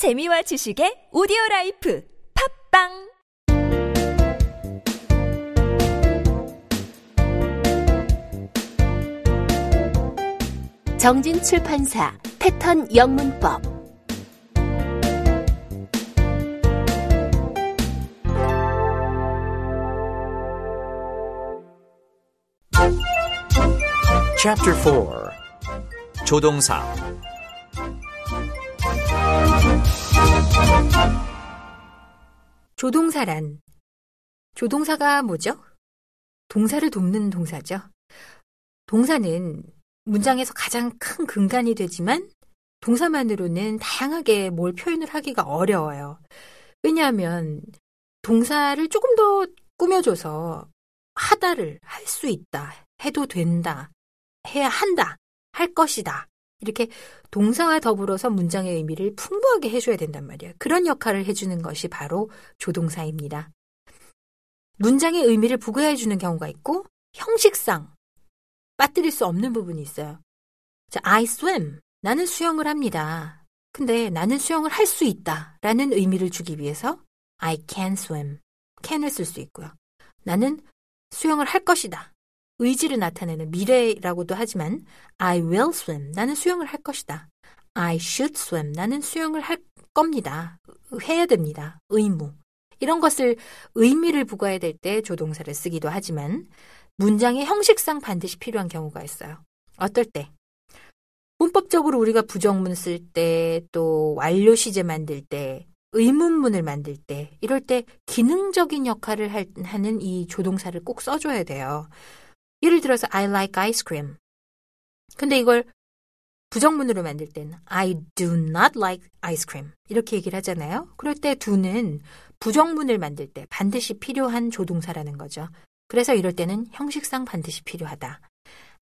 재미와 지식의 오디오 라이프 팝빵! 정진 출판사 패턴 영문법. Chapter 4 조동사 조동사란 조동사가 뭐죠? 동사를 돕는 동사죠. 동사는 문장에서 가장 큰 근간이 되지만 동사만으로는 다양하게 뭘 표현을 하기가 어려워요. 왜냐하면 동사를 조금 더 꾸며줘서 하다를 할 수 있다, 해도 된다, 해야 한다, 할 것이다. 이렇게 동사와 더불어서 문장의 의미를 풍부하게 해줘야 된단 말이에요. 그런 역할을 해주는 것이 바로 조동사입니다. 문장의 의미를 부과해주는 경우가 있고 형식상 빠뜨릴 수 없는 부분이 있어요. 자, I swim. 나는 수영을 합니다. 근데 나는 수영을 할 수 있다. 라는 의미를 주기 위해서 I can swim. can을 쓸 수 있고요. 나는 수영을 할 것이다. 의지를 나타내는 미래라고도 하지만 I will swim. 나는 수영을 할 것이다. I should swim. 나는 수영을 할 겁니다. 해야 됩니다. 의무. 이런 것을 의미를 부과해야 될 때 조동사를 쓰기도 하지만 문장의 형식상 반드시 필요한 경우가 있어요. 어떨 때? 문법적으로 우리가 부정문 쓸 때, 또 완료 시제 만들 때, 의문문을 만들 때, 이럴 때 기능적인 역할을 하는 이 조동사를 꼭 써줘야 돼요. 예를 들어서 I like ice cream. 근데 이걸 부정문으로 만들 때는 I do not like ice cream. 이렇게 얘기를 하잖아요. 그럴 때 do는 부정문을 만들 때 반드시 필요한 조동사라는 거죠. 그래서 이럴 때는 형식상 반드시 필요하다.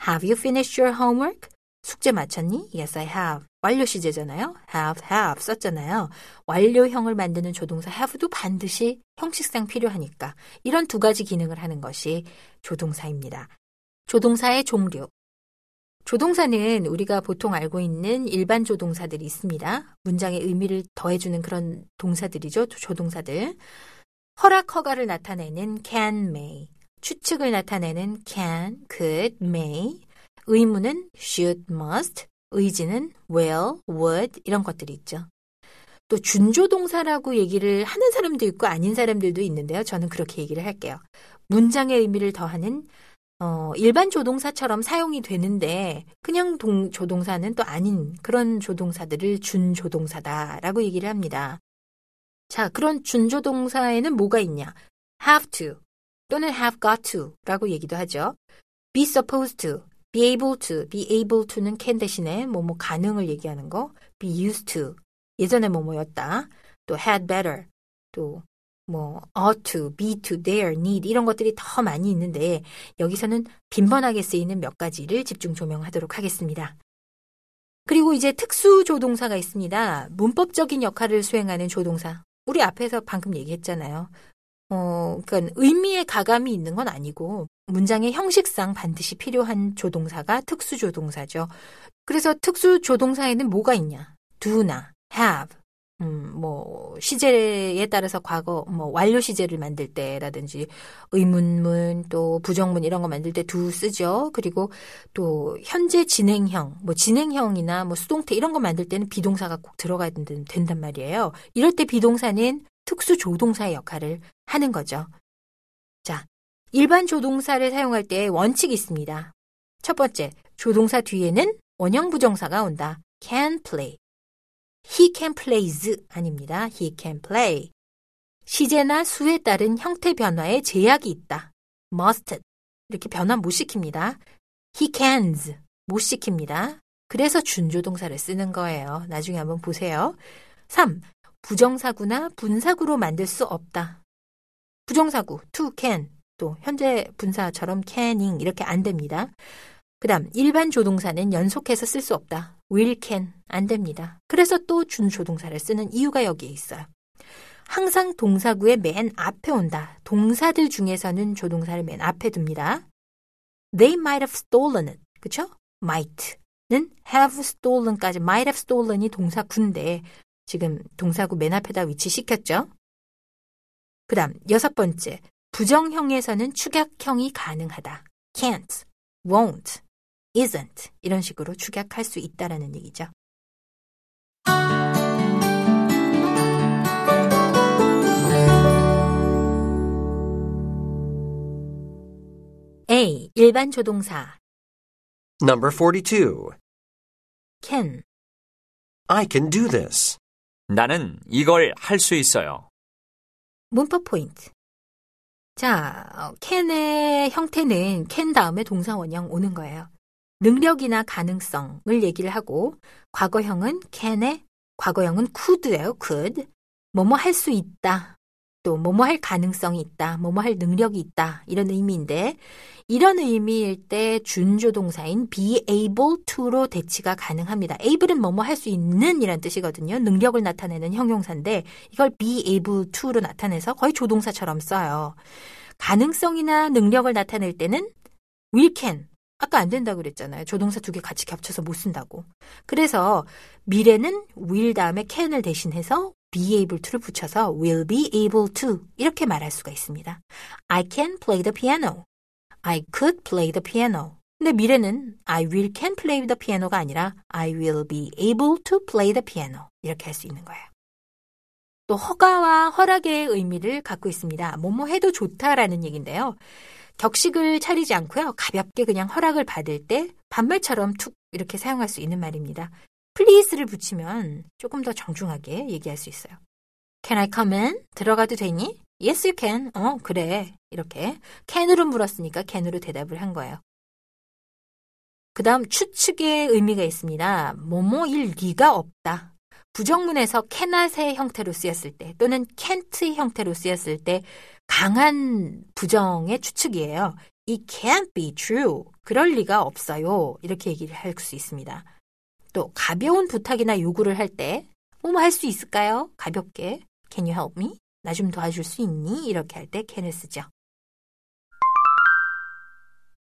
Have you finished your homework? 숙제 마쳤니? Yes, I have. 완료 시제잖아요. have, have 썼잖아요. 완료형을 만드는 조동사 have도 반드시 형식상 필요하니까 이런 두 가지 기능을 하는 것이 조동사입니다. 조동사의 종류. 조동사는 우리가 보통 알고 있는 일반 조동사들이 있습니다. 문장의 의미를 더해주는 그런 동사들이죠. 조동사들. 허락, 허가를 나타내는 can, may. 추측을 나타내는 can, could, may. 의무는 should, must. 의지는 will, would. 이런 것들이 있죠. 또 준조동사라고 얘기를 하는 사람도 있고 아닌 사람들도 있는데요. 저는 그렇게 얘기를 할게요. 문장의 의미를 더하는 어, 일반 조동사처럼 사용이 되는데 그냥 동, 조동사는 또 아닌 그런 조동사들을 준조동사다라고 얘기를 합니다. 자, 그런 준조동사에는 뭐가 있냐? have to 또는 have got to라고 얘기도 하죠. be supposed to, be able to, be able to는 can 대신에 뭐뭐 뭐 가능을 얘기하는 거, be used to 예전에 뭐뭐였다. 또 had better, 또 뭐 ought to, be to, dare, need 이런 것들이 더 많이 있는데 여기서는 빈번하게 쓰이는 몇 가지를 집중 조명하도록 하겠습니다. 그리고 이제 특수 조동사가 있습니다. 문법적인 역할을 수행하는 조동사. 우리 앞에서 방금 얘기했잖아요. 어, 그러니까 의미의 가감이 있는 건 아니고 문장의 형식상 반드시 필요한 조동사가 특수 조동사죠. 그래서 특수 조동사에는 뭐가 있냐? do나 have, 음, 뭐, 시제에 따라서 과거, 뭐, 완료 시제를 만들 때라든지, 의문문, 또 부정문 이런 거 만들 때 do 쓰죠. 그리고 또, 현재 진행형, 뭐, 진행형이나 뭐, 수동태 이런 거 만들 때는 비동사가 꼭 들어가야 된단 말이에요. 이럴 때 비동사는 특수 조동사의 역할을 하는 거죠. 자, 일반 조동사를 사용할 때 원칙이 있습니다. 첫 번째, 조동사 뒤에는 원형 부정사가 온다. can play. He can plays 아닙니다. he can play. 시제나 수에 따른 형태 변화에 제약이 있다. must 이렇게 변화 못 시킵니다. he cans 못 시킵니다. 그래서 준조동사를 쓰는 거예요. 나중에 한번 보세요. 3. 부정사구나 분사구로 만들 수 없다. 부정사구 to can 또 현재 분사처럼 canning 이렇게 안 됩니다. 그 다음 일반 조동사는 연속해서 쓸 수 없다. Will can 안 됩니다. 그래서 또 준조동사를 쓰는 이유가 여기에 있어요. 항상 동사구의 맨 앞에 온다. 동사들 중에서는 조동사를 맨 앞에 둡니다. They might have stolen it. 그쵸? might는 have stolen까지 might have stolen이 동사구인데 지금 동사구 맨 앞에다 위치시켰죠. 그 다음 여섯 번째, 부정형에서는 축약형이 가능하다. can't, won't, isn't 이런 식으로 축약할 수 있다라는 얘기죠. A. 일반 조동사 Number 42. can I can do this. 나는 이걸 할 수 있어요. 문법 포인트. 자, 어, can의 형태는 can 다음에 동사 원형 오는 거예요. 능력이나 가능성을 얘기를 하고 과거형은 can의 과거형은 could예요. could. 뭐뭐 할 수 있다. 또 뭐뭐 할 가능성이 있다. 뭐뭐 할 능력이 있다. 이런 의미인데 이런 의미일 때 준조 동사인 be able to로 대치가 가능합니다. able은 뭐뭐 할 수 있는 이란 뜻이거든요. 능력을 나타내는 형용사인데 이걸 be able to로 나타내서 거의 조동사처럼 써요. 가능성이나 능력을 나타낼 때는 will can. 아까 안 된다고 그랬잖아요. 조동사 두 개 같이 겹쳐서 못 쓴다고. 그래서 미래는 will 다음에 can을 대신해서 be able to를 붙여서 will be able to 이렇게 말할 수가 있습니다. I can play the piano. I could play the piano. 근데 미래는 I will can play the piano가 아니라 I will be able to play the piano. 이렇게 할 수 있는 거예요. 또 허가와 허락의 의미를 갖고 있습니다. 뭐뭐 해도 좋다라는 얘기인데요. 격식을 차리지 않고요. 가볍게 그냥 허락을 받을 때 반말처럼 툭 이렇게 사용할 수 있는 말입니다. please를 붙이면 조금 더 정중하게 얘기할 수 있어요. Can I come in? 들어가도 되니? Yes, you can. 어, 그래. 이렇게 can으로 물었으니까 can으로 대답을 한 거예요. 그 다음 추측의 의미가 있습니다. 뭐뭐일 리가 없다. 부정문에서 cannot의 형태로 쓰였을 때 또는 can't 형태로 쓰였을 때 강한 부정의 추측이에요. It can't be true. 그럴 리가 없어요. 이렇게 얘기를 할 수 있습니다. 또 가벼운 부탁이나 요구를 할 때 뭐뭐 할 수 있을까요? 가볍게 Can you help me? 나 좀 도와줄 수 있니? 이렇게 할 때 can을 쓰죠.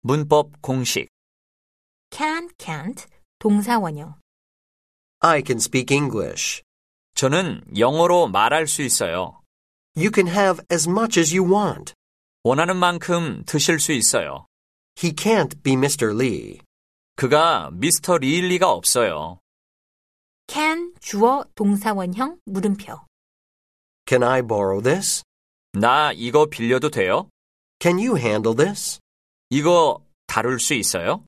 문법 공식. can, can't, 동사 원형. I can speak English. 저는 영어로 말할 수 있어요. You can have as much as you want. 원하는 만큼 드실 수 있어요. He can't be Mr. Lee. 그가 미스터 리일 리가 없어요. can, 주어, 동사 원형, 물음표. Can I borrow this? 나 이거 빌려도 돼요? Can you handle this? 이거 다룰 수 있어요?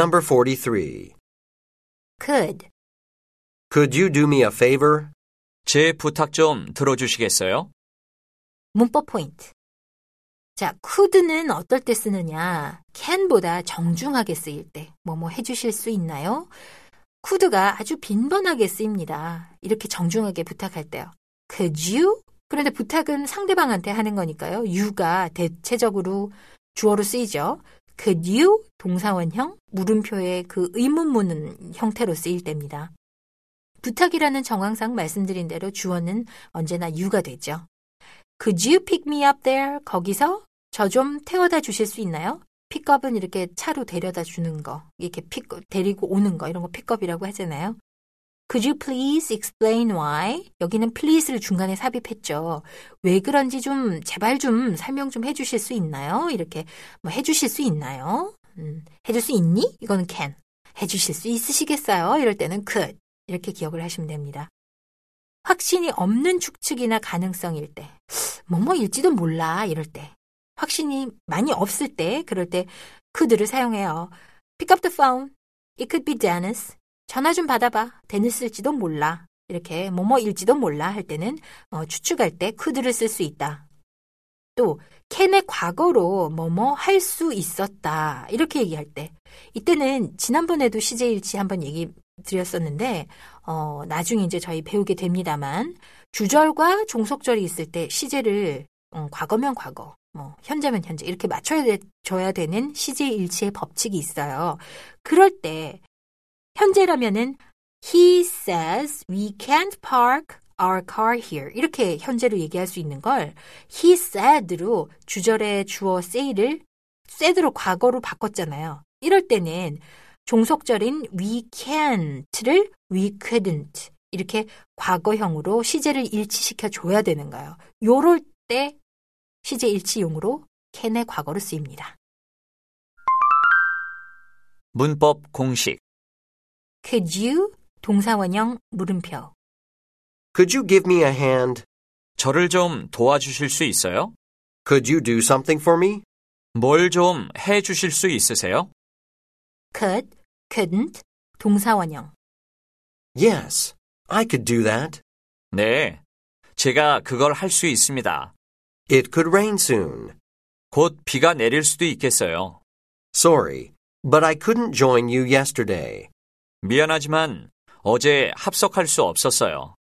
Number 43. could, Could you do me a favor? 제 부탁 좀 들어주시겠어요? 문법 포인트. 자, could는 어떨 때 쓰느냐? can보다 정중하게 쓰일 때, 뭐뭐 해주실 수 있나요? could가 아주 빈번하게 쓰입니다. 이렇게 정중하게 부탁할 때요. Could you? 그런데 부탁은 상대방한테 하는 거니까요. you가 대체적으로 주어로 쓰이죠. Could you? 동사원형, 물음표의 그 의문문 형태로 쓰일 때입니다. 부탁이라는 정황상 말씀드린 대로 주어는 언제나 you가 되죠. Could you pick me up there? 거기서 저 좀 태워다 주실 수 있나요? pick up은 이렇게 차로 데려다 주는 거, 이렇게 pick 데리고 오는 거 이런 거 픽업이라고 하잖아요. Could you please explain why? 여기는 please를 중간에 삽입했죠. 왜 그런지 좀 제발 좀 설명 좀 해주실 수 있나요? 이렇게 뭐 해주실 수 있나요? 음, 해줄 수 있니? 이거는 can. 해주실 수 있으시겠어요? 이럴 때는 could. 이렇게 기억을 하시면 됩니다. 확신이 없는 추측이나 가능성일 때, 뭐뭐일지도 몰라 이럴 때, 확신이 많이 없을 때, 그럴 때 could를 사용해요. Pick up the phone. It could be Dennis. 전화 좀 받아봐. 데니스일지도 몰라. 이렇게 뭐뭐일지도 몰라 할 때는 어, 추측할 때 could를 쓸 수 있다. 또 can의 과거로 뭐뭐 할 수 있었다. 이렇게 얘기할 때 이때는 지난번에도 시제일치 한번 얘기 드렸었는데 어, 나중에 이제 저희 배우게 됩니다만 주절과 종속절이 있을 때 시제를 어, 과거면 과거, 뭐 현재면 현재 이렇게 맞춰야 돼, 줘야 되는 시제일치의 법칙이 있어요. 그럴 때 현재라면은 He says we can't park our car here. 이렇게 현재로 얘기할 수 있는 걸 he said로 주절의 주어 say를 said로 과거로 바꿨잖아요. 이럴 때는 종속절인 we can't를 we couldn't 이렇게 과거형으로 시제를 일치시켜 줘야 되는 거예요. 요럴 때 시제 일치용으로 can의 과거로 쓰입니다. 문법 공식. Could you 동사원형 물음표 Could you give me a hand? 저를 좀 도와주실 수 있어요? Could you do something for me? 뭘 좀 해 주실 수 있으세요? could, couldn't 동사원형 Yes, I could do that. 네. 제가 그걸 할 수 있습니다. It could rain soon. 곧 비가 내릴 수도 있겠어요. Sorry, but I couldn't join you yesterday. 미안하지만 어제 합석할 수 없었어요.